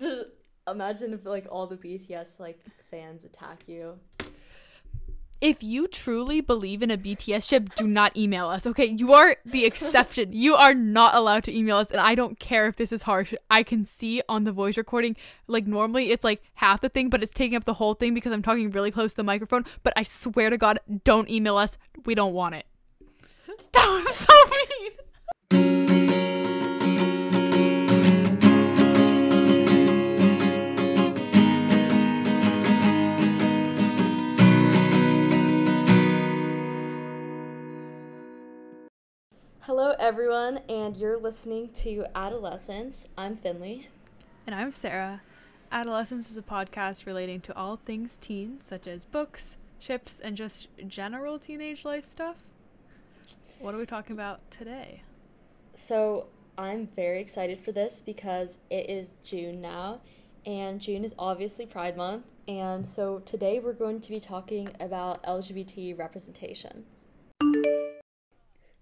Imagine if like all the BTS like fans attack you. If you truly believe in a BTS ship, do not email us. Okay, you are the exception. you are not allowed to email us, and I don't care if this is harsh. I can see on the voice recording, like normally it's like half the thing, but it's taking up the whole thing because I'm talking really close to the microphone. But I swear to God, don't email us. We don't want it. That was so mean. Hello, everyone, and you're listening to Adolescence. I'm Finley. And I'm Sarah. Adolescence is a podcast relating to all things teen, such as books, ships, and just general teenage life stuff. What are we talking about today? So, I'm very excited for this because it is June now, and June is obviously Pride Month. And so, today we're going to be talking about LGBT representation.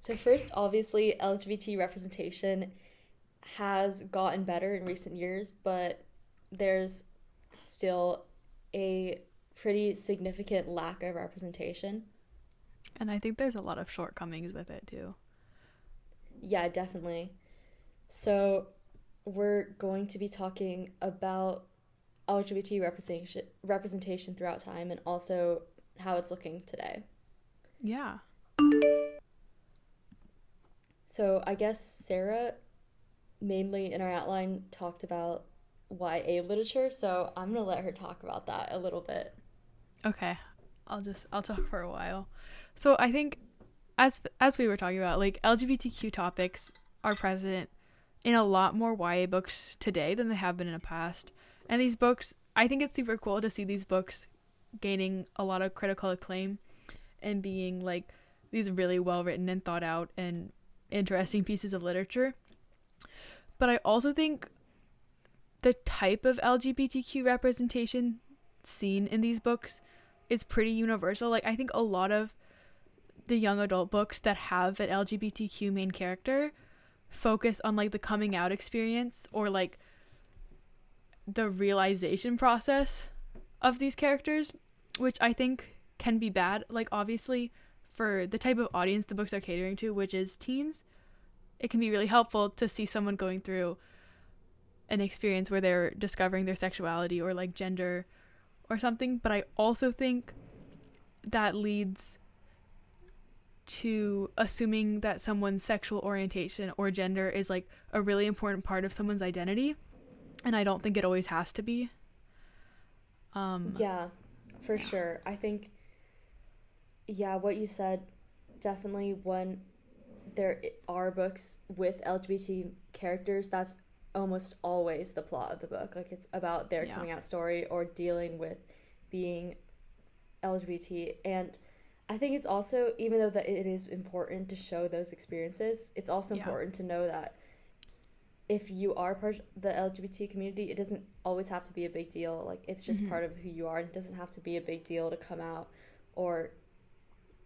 So, first, obviously, LGBT representation has gotten better in recent years, but there's still a pretty significant lack of representation. And I think there's a lot of shortcomings with it too. Yeah, definitely. So, we're going to be talking about LGBT representation representation throughout time and also how it's looking today. Yeah. So I guess Sarah mainly in our outline talked about YA literature, so I'm gonna let her talk about that a little bit. Okay. I'll just I'll talk for a while. So I think as as we were talking about, like LGBTQ topics are present in a lot more YA books today than they have been in the past. And these books, I think it's super cool to see these books gaining a lot of critical acclaim and being like these really well written and thought out and interesting pieces of literature. But I also think the type of LGBTQ representation seen in these books is pretty universal. Like, I think a lot of the young adult books that have an LGBTQ main character focus on like the coming out experience or like the realization process of these characters, which I think can be bad. Like, obviously, for the type of audience the books are catering to, which is teens, it can be really helpful to see someone going through an experience where they're discovering their sexuality or like gender or something. But I also think that leads to assuming that someone's sexual orientation or gender is like a really important part of someone's identity. And I don't think it always has to be. Um, yeah, for yeah. sure. I think yeah, what you said, definitely when there are books with LGBT characters, that's almost always the plot of the book. Like it's about their yeah. coming out story or dealing with being LGBT. And I think it's also, even though that it is important to show those experiences, it's also yeah. important to know that if you are part of the LGBT community, it doesn't always have to be a big deal. Like it's just mm-hmm. part of who you are. And it doesn't have to be a big deal to come out or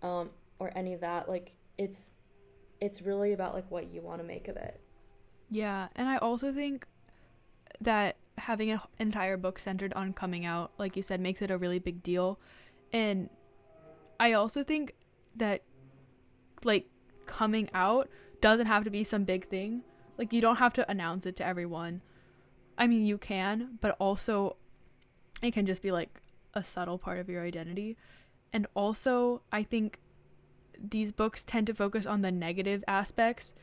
um, or any of that. Like it's it's really about like what you want to make of it. Yeah, and I also think that having an entire book centered on coming out, like you said, makes it a really big deal. And I also think that like coming out doesn't have to be some big thing. Like you don't have to announce it to everyone. I mean, you can, but also it can just be like a subtle part of your identity. And also, I think these books tend to focus on the negative aspects,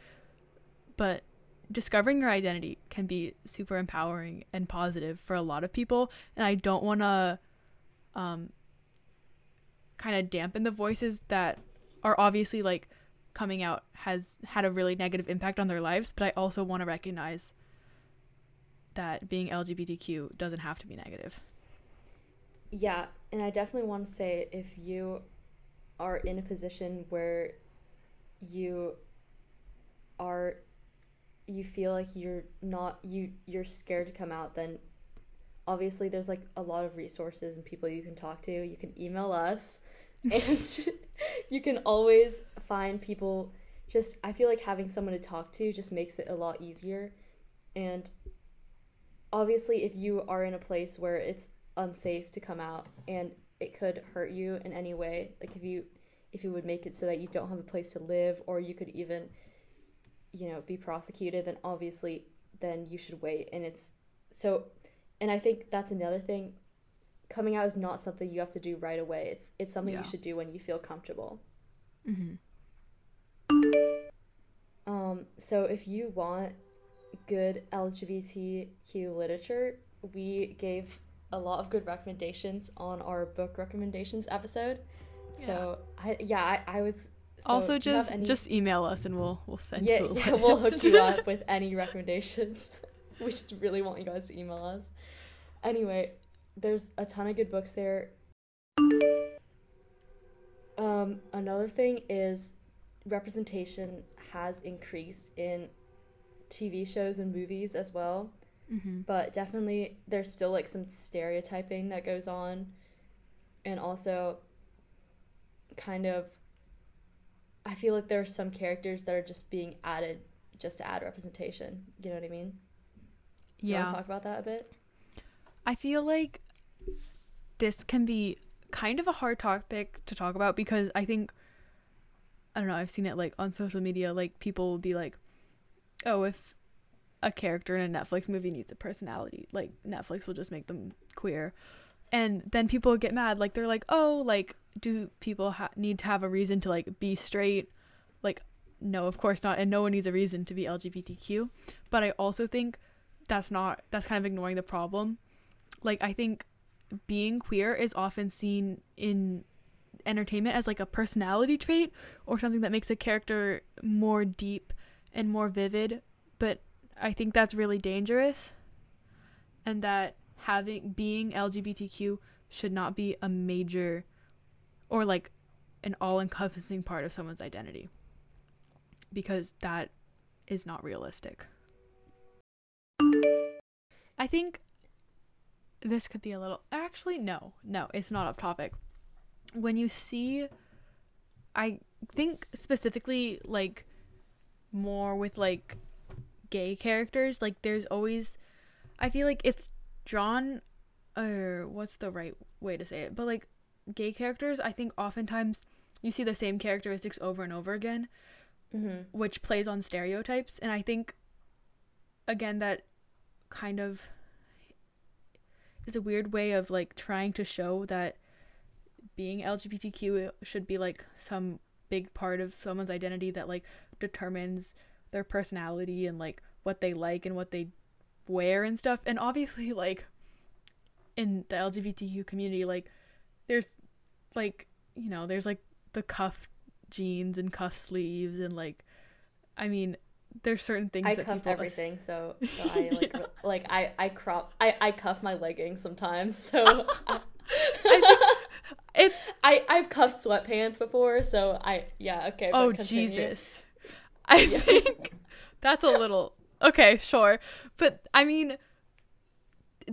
but discovering your identity can be super empowering and positive for a lot of people. And I don't want to um, kind of dampen the voices that are obviously like coming out has had a really negative impact on their lives, but I also want to recognize that being LGBTQ doesn't have to be negative. Yeah, and I definitely want to say if you are in a position where you are you feel like you're not you you're scared to come out then obviously there's like a lot of resources and people you can talk to. You can email us and you can always find people. Just i feel like having someone to talk to just makes it a lot easier. And obviously if you are in a place where it's unsafe to come out and it could hurt you in any way, like if you if you would make it so that you don't have a place to live or you could even you know be prosecuted then obviously then you should wait. And it's so and i think that's another thing. Coming out is not something you have to do right away. It's it's something yeah. you should do when you feel comfortable. Mm-hmm. um so if you want good lgbtq literature we gave a lot of good recommendations on our book recommendations episode so I yeah I, I was so also just any... just email us and we'll we'll send yeah, you yeah we'll hook you up with any recommendations. we just really want you guys to email us. Anyway, there's a ton of good books there. Um, another thing is representation has increased in TV shows and movies as well. Mm-hmm. But definitely, there's still like some stereotyping that goes on, and also kind of I feel like there are some characters that are just being added just to add representation. You know what I mean? Do yeah. you want to talk about that a bit? I feel like this can be kind of a hard topic to talk about because I think I don't know, I've seen it like on social media like people will be like, "Oh, if a character in a Netflix movie needs a personality, like Netflix will just make them queer." And then people get mad like they're like, "Oh, like do people ha- need to have a reason to like be straight? Like, no, of course not. And no one needs a reason to be LGBTQ. But I also think that's not, that's kind of ignoring the problem. Like, I think being queer is often seen in entertainment as like a personality trait or something that makes a character more deep and more vivid. But I think that's really dangerous. And that having being LGBTQ should not be a major or like an all encompassing part of someone's identity because that is not realistic. I think this could be a little actually no no it's not off topic when you see i think specifically like more with like gay characters like there's always i feel like it's drawn or what's the right way to say it but like gay characters, I think oftentimes you see the same characteristics over and over again, mm-hmm. which plays on stereotypes. And I think, again, that kind of is a weird way of like trying to show that being LGBTQ should be like some big part of someone's identity that like determines their personality and like what they like and what they wear and stuff. And obviously, like in the LGBTQ community, like there's like you know there's like the cuff jeans and cuff sleeves and like I mean there's certain things I cuff everything so so I like yeah. like I I crop I I cuff my leggings sometimes so I, I it's I I've cuffed sweatpants before so I yeah okay oh Jesus I yeah. think that's a little okay sure but I mean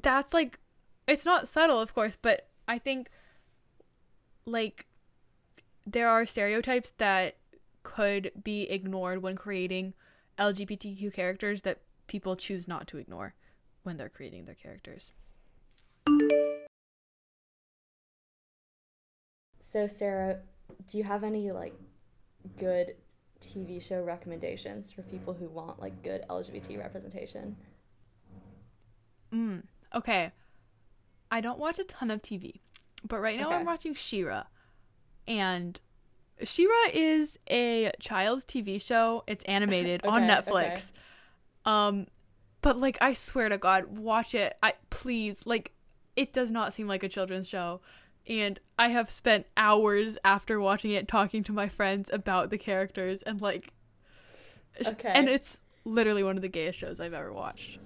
that's like it's not subtle of course but I think like there are stereotypes that could be ignored when creating LGBTQ characters that people choose not to ignore when they're creating their characters. So Sarah, do you have any like good TV show recommendations for people who want like good LGBT representation? Mm, okay. I don't watch a ton of TV, but right now okay. I'm watching She-Ra. And She-Ra is a child's TV show. It's animated okay, on Netflix. Okay. Um but like I swear to god, watch it. I please like it does not seem like a children's show. And I have spent hours after watching it talking to my friends about the characters and like okay. and it's literally one of the gayest shows I've ever watched.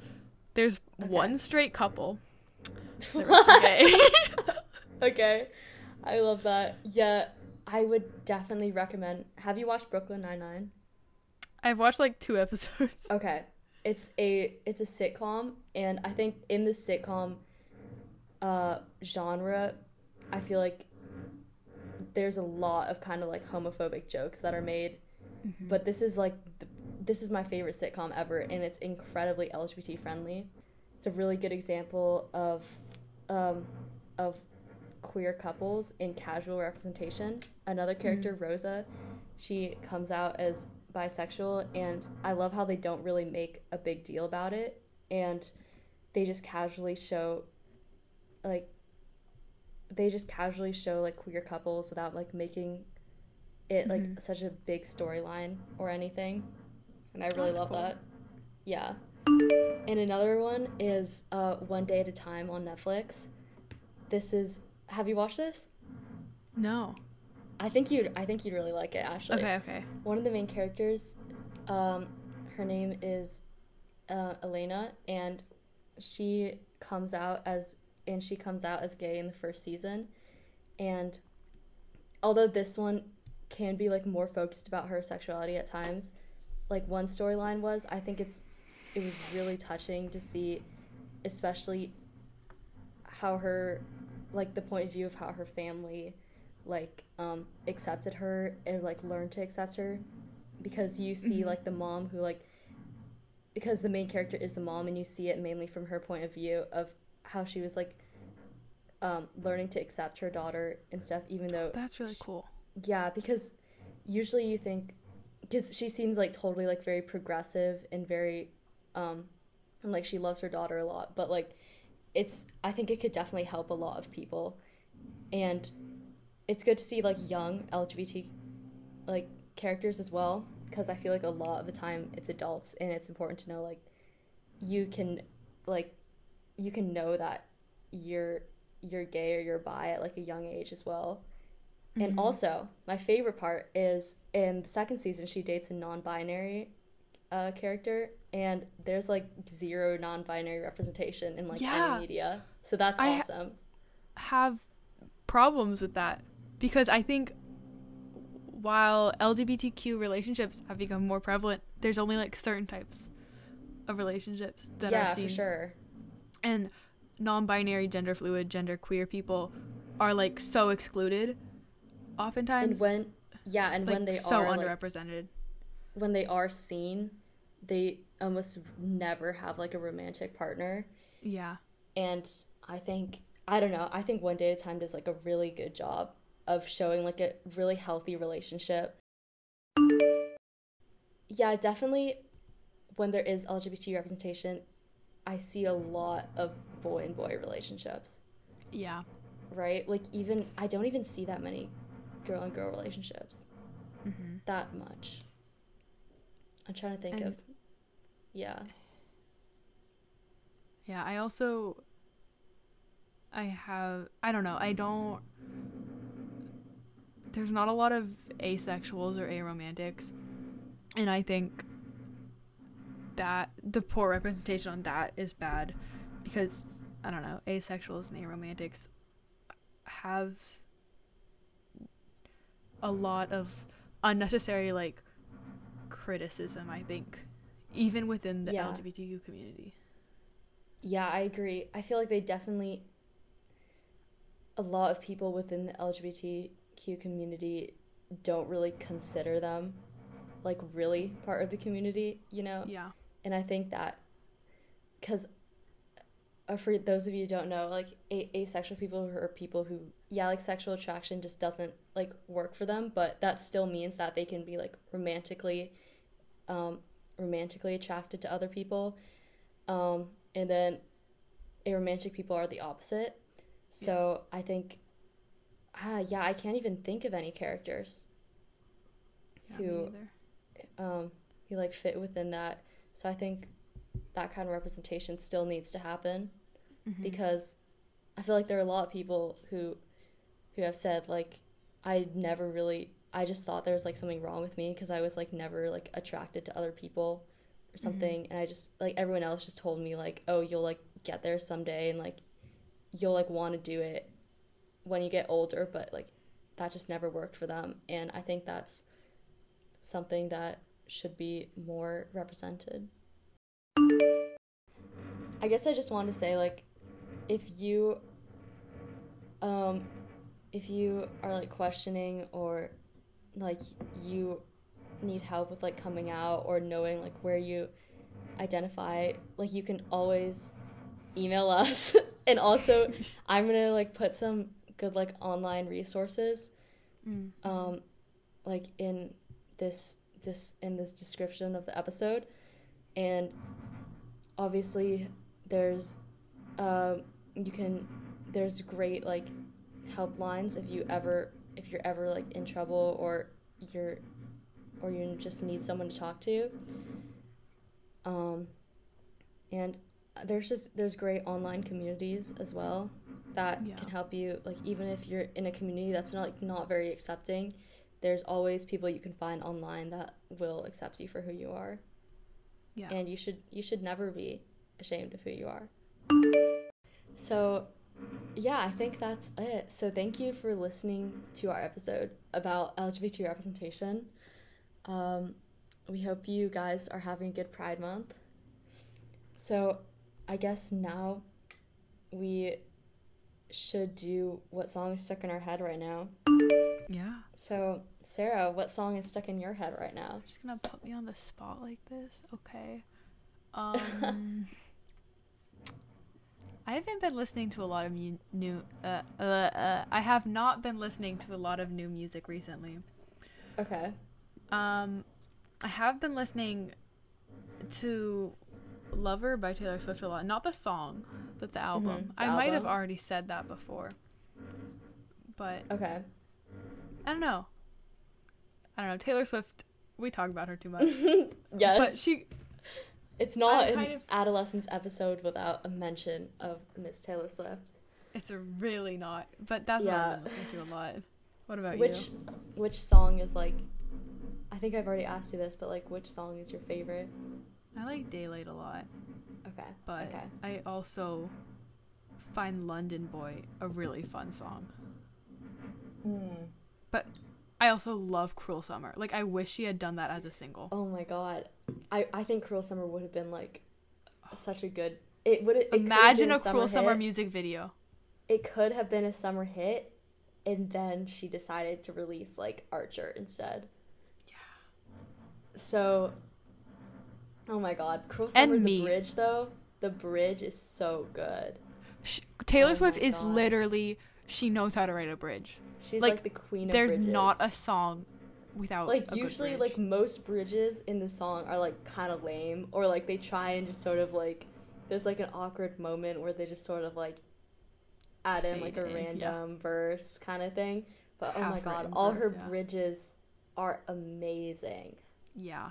There's okay. one straight couple. The rest are gay. okay. I love that. Yeah, I would definitely recommend. Have you watched Brooklyn Nine Nine? I've watched like two episodes. Okay, it's a it's a sitcom, and I think in the sitcom uh, genre, I feel like there's a lot of kind of like homophobic jokes that are made, mm-hmm. but this is like the, this is my favorite sitcom ever, and it's incredibly LGBT friendly. it's a really good example of um, of queer couples in casual representation. Another mm-hmm. character, mm-hmm. Rosa, she comes out as bisexual, and I love how they don't really make a big deal about it, and they just casually show, like, they just casually show like queer couples without like making it like mm-hmm. such a big storyline or anything, and I really That's love cool. that. Yeah. And another one is uh, One Day at a Time on Netflix. This is. Have you watched this? No. I think you'd. I think you'd really like it, Ashley. Okay. Okay. One of the main characters, um, her name is uh, Elena, and she comes out as and she comes out as gay in the first season, and although this one can be like more focused about her sexuality at times, like one storyline was I think it's it was really touching to see, especially how her, like the point of view of how her family, like um, accepted her and like learned to accept her, because you see mm-hmm. like the mom who like, because the main character is the mom and you see it mainly from her point of view of how she was like, um, learning to accept her daughter and stuff, even though that's really she, cool. Yeah, because usually you think because she seems like totally like very progressive and very um and like she loves her daughter a lot but like it's i think it could definitely help a lot of people and it's good to see like young lgbt like characters as well because i feel like a lot of the time it's adults and it's important to know like you can like you can know that you're you're gay or you're bi at like a young age as well. Mm-hmm. and also my favorite part is in the second season she dates a non-binary uh, character and there's like zero non-binary representation in like yeah. any media. So that's I awesome. have problems with that because i think while lgbtq relationships have become more prevalent there's only like certain types of relationships that yeah, are seen. Yeah, for sure and non-binary gender fluid gender queer people are like so excluded oftentimes and when yeah and like, when they so are underrepresented like, when they are seen they almost never have like a romantic partner. Yeah. And I think I don't know, I think One Day at a Time does like a really good job of showing like a really healthy relationship. Yeah, definitely when there is LGBT representation, I see a lot of boy and boy relationships. Yeah. Right? Like even I don't even see that many girl and girl relationships. Mm-hmm. That much. I'm trying to think and of yeah. Yeah, I also I have I don't know, I don't there's not a lot of asexuals or aromantics. And I think that the poor representation on that is bad because I don't know, asexuals and aromantics have a lot of unnecessary like criticism, I think even within the yeah. LGBTQ community. Yeah, I agree. I feel like they definitely a lot of people within the LGBTQ community don't really consider them like really part of the community, you know? Yeah. And I think that cuz uh, for those of you who don't know, like a- asexual people are people who yeah, like sexual attraction just doesn't like work for them, but that still means that they can be like romantically um, romantically attracted to other people. Um, and then aromantic people are the opposite. So yeah. I think, ah, yeah, I can't even think of any characters yeah, who, um, who like fit within that. So I think that kind of representation still needs to happen mm-hmm. because I feel like there are a lot of people who, who have said like, I never really I just thought there was like something wrong with me because I was like never like attracted to other people or mm-hmm. something mm-hmm. and I just like everyone else just told me like oh you'll like get there someday and like you'll like want to do it when you get older but like that just never worked for them and I think that's something that should be more represented. I guess I just want to say like if you um if you are like questioning or like you need help with like coming out or knowing like where you identify like you can always email us. and also, I'm gonna like put some good like online resources, mm. um, like in this this in this description of the episode, and obviously there's, uh, you can there's great like helplines if you ever if you're ever like in trouble or you're or you just need someone to talk to. Um, and there's just there's great online communities as well that yeah. can help you like even if you're in a community that's not like not very accepting there's always people you can find online that will accept you for who you are. Yeah. And you should you should never be ashamed of who you are. So yeah i think that's it. So thank you for listening to our episode about lgbt representation. Um, we hope you guys are having a good pride month. So I guess now we should do what song is stuck in our head right now. Yeah. So, Sarah, what song is stuck in your head right now? Just gonna put me on the spot like this. Okay. Um. I haven't been listening to a lot of mu- new. Uh, uh, uh, I have not been listening to a lot of new music recently. Okay. Um, I have been listening to Lover by Taylor Swift a lot. Not the song, but the album. Mm-hmm. The I album. might have already said that before. But Okay. I don't know. I don't know. Taylor Swift, we talk about her too much. yes. But she It's not an of, adolescence episode without a mention of Miss Taylor Swift. It's really not. But that's yeah. what I'm listening to a lot. What about which, you? Which song is like I think I've already asked you this, but like which song is your favorite? I like Daylight a lot. Okay. But okay. I also find London Boy a really fun song. Mm. But I also love Cruel Summer. Like I wish she had done that as a single. Oh my god. I I think Cruel Summer would have been like such a good it would it Imagine a, Cruel Summer music video. It could have been a summer hit and then she decided to release like Archer instead. Yeah. So Oh my god, Cruel Summer and the bridge though. The bridge is so good. She, Taylor oh Swift is literally she knows how to write a bridge. She's like, like the queen of There's bridges. not a song without like usually like most bridges in the song are like kind of lame or like they try and just sort of like there's like an awkward moment where they just sort of like add in like a random yeah. verse kind of thing. But Half oh my god, all verse, her yeah. bridges are amazing. Yeah.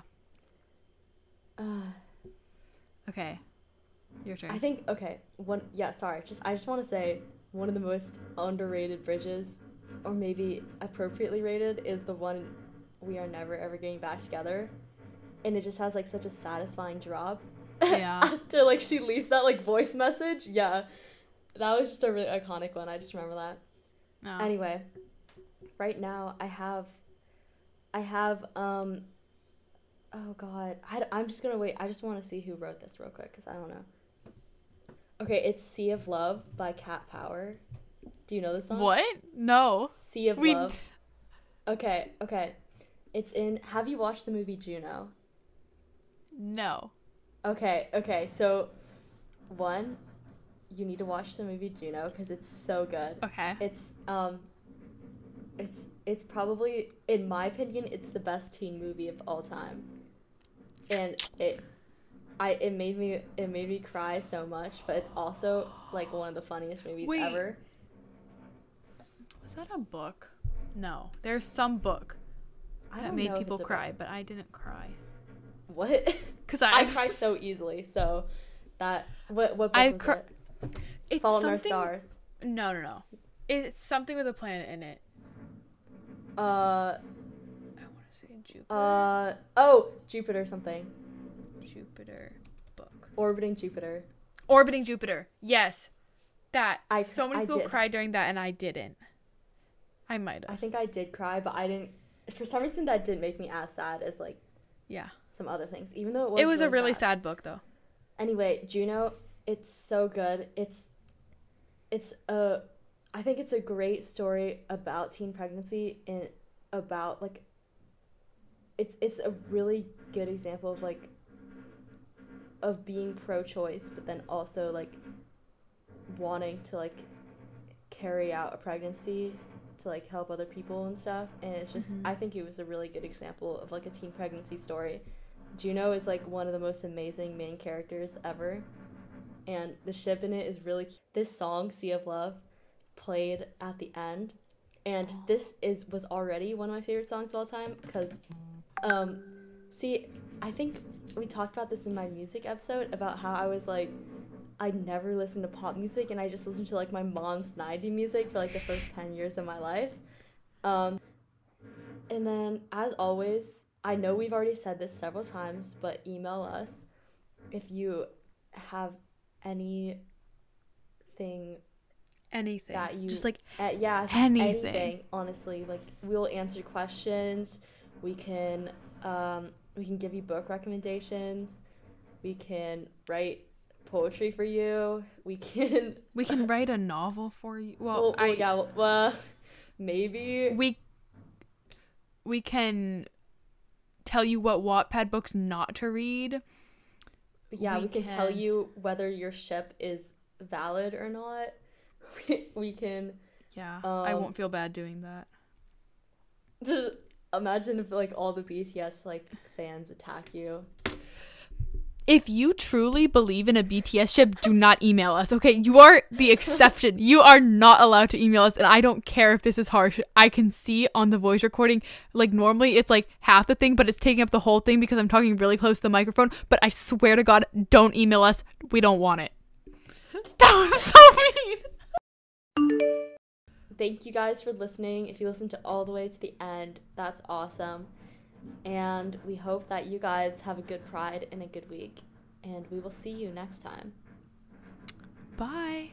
Uh, okay, your turn. I think okay. One yeah. Sorry. Just I just want to say one of the most underrated bridges, or maybe appropriately rated, is the one "We Are Never Ever Getting Back Together," and it just has like such a satisfying drop. Yeah. After like she leaves that like voice message, yeah, that was just a really iconic one. I just remember that. Oh. Anyway, right now I have, I have um Oh God, I, I'm just gonna wait. I just want to see who wrote this real quick because I don't know. Okay, it's "Sea of Love" by Cat Power. Do you know this song? What? No. Sea of we... Love. Okay, okay. It's in. Have you watched the movie Juno? No. Okay, okay. So, one, you need to watch the movie Juno because it's so good. Okay. It's um. It's it's probably in my opinion it's the best teen movie of all time and it I it made me it made me cry so much, but it's also like one of the funniest movies Wait. ever. Was that a book? No, there's some book that made people cry, but I didn't cry. What? Because I, I cry so easily. So that what what book I was cr- it? It's Fault in Our Stars. No, no, no. It's something with a planet in it. Uh, I want to say Jupiter. Uh oh, Jupiter or something. Jupiter book. Orbiting Jupiter. Orbiting Jupiter. Yes. That. I so many I people did. cried during that and I didn't. I might have. I think I did cry, but I didn't for some reason that didn't make me as sad as like yeah, some other things. Even though it was It was really a really sad. sad book though. Anyway, Juno, it's so good. It's it's a I think it's a great story about teen pregnancy and about like it's it's a really good example of like of being pro-choice but then also like wanting to like carry out a pregnancy to like help other people and stuff and it's just mm-hmm. i think it was a really good example of like a teen pregnancy story juno is like one of the most amazing main characters ever and the ship in it is really cute. this song sea of love played at the end and this is was already one of my favorite songs of all time because um see i think we talked about this in my music episode about how i was like I never listened to pop music and I just listened to like my mom's 90 music for like the first 10 years of my life. Um, and then, as always, I know we've already said this several times, but email us if you have anything anything that you just like uh, yeah anything. anything honestly like we'll answer questions we can um we can give you book recommendations we can write poetry for you. We can we can write a novel for you. Well, well I yeah, well, maybe we we can tell you what Wattpad books not to read. Yeah, we, we can, can, tell you whether your ship is valid or not. we can. Yeah, um, I won't feel bad doing that. Imagine if like all the BTS like fans attack you if you truly believe in a BTS ship, do not email us. Okay, you are the exception. you are not allowed to email us, and I don't care if this is harsh. I can see on the voice recording, like normally it's like half the thing, but it's taking up the whole thing because I'm talking really close to the microphone. But I swear to God, don't email us. We don't want it. That was so mean thank you guys for listening. If you listened to all the way to the end, that's awesome. And we hope that you guys have a good pride and a good week. And we will see you next time. Bye.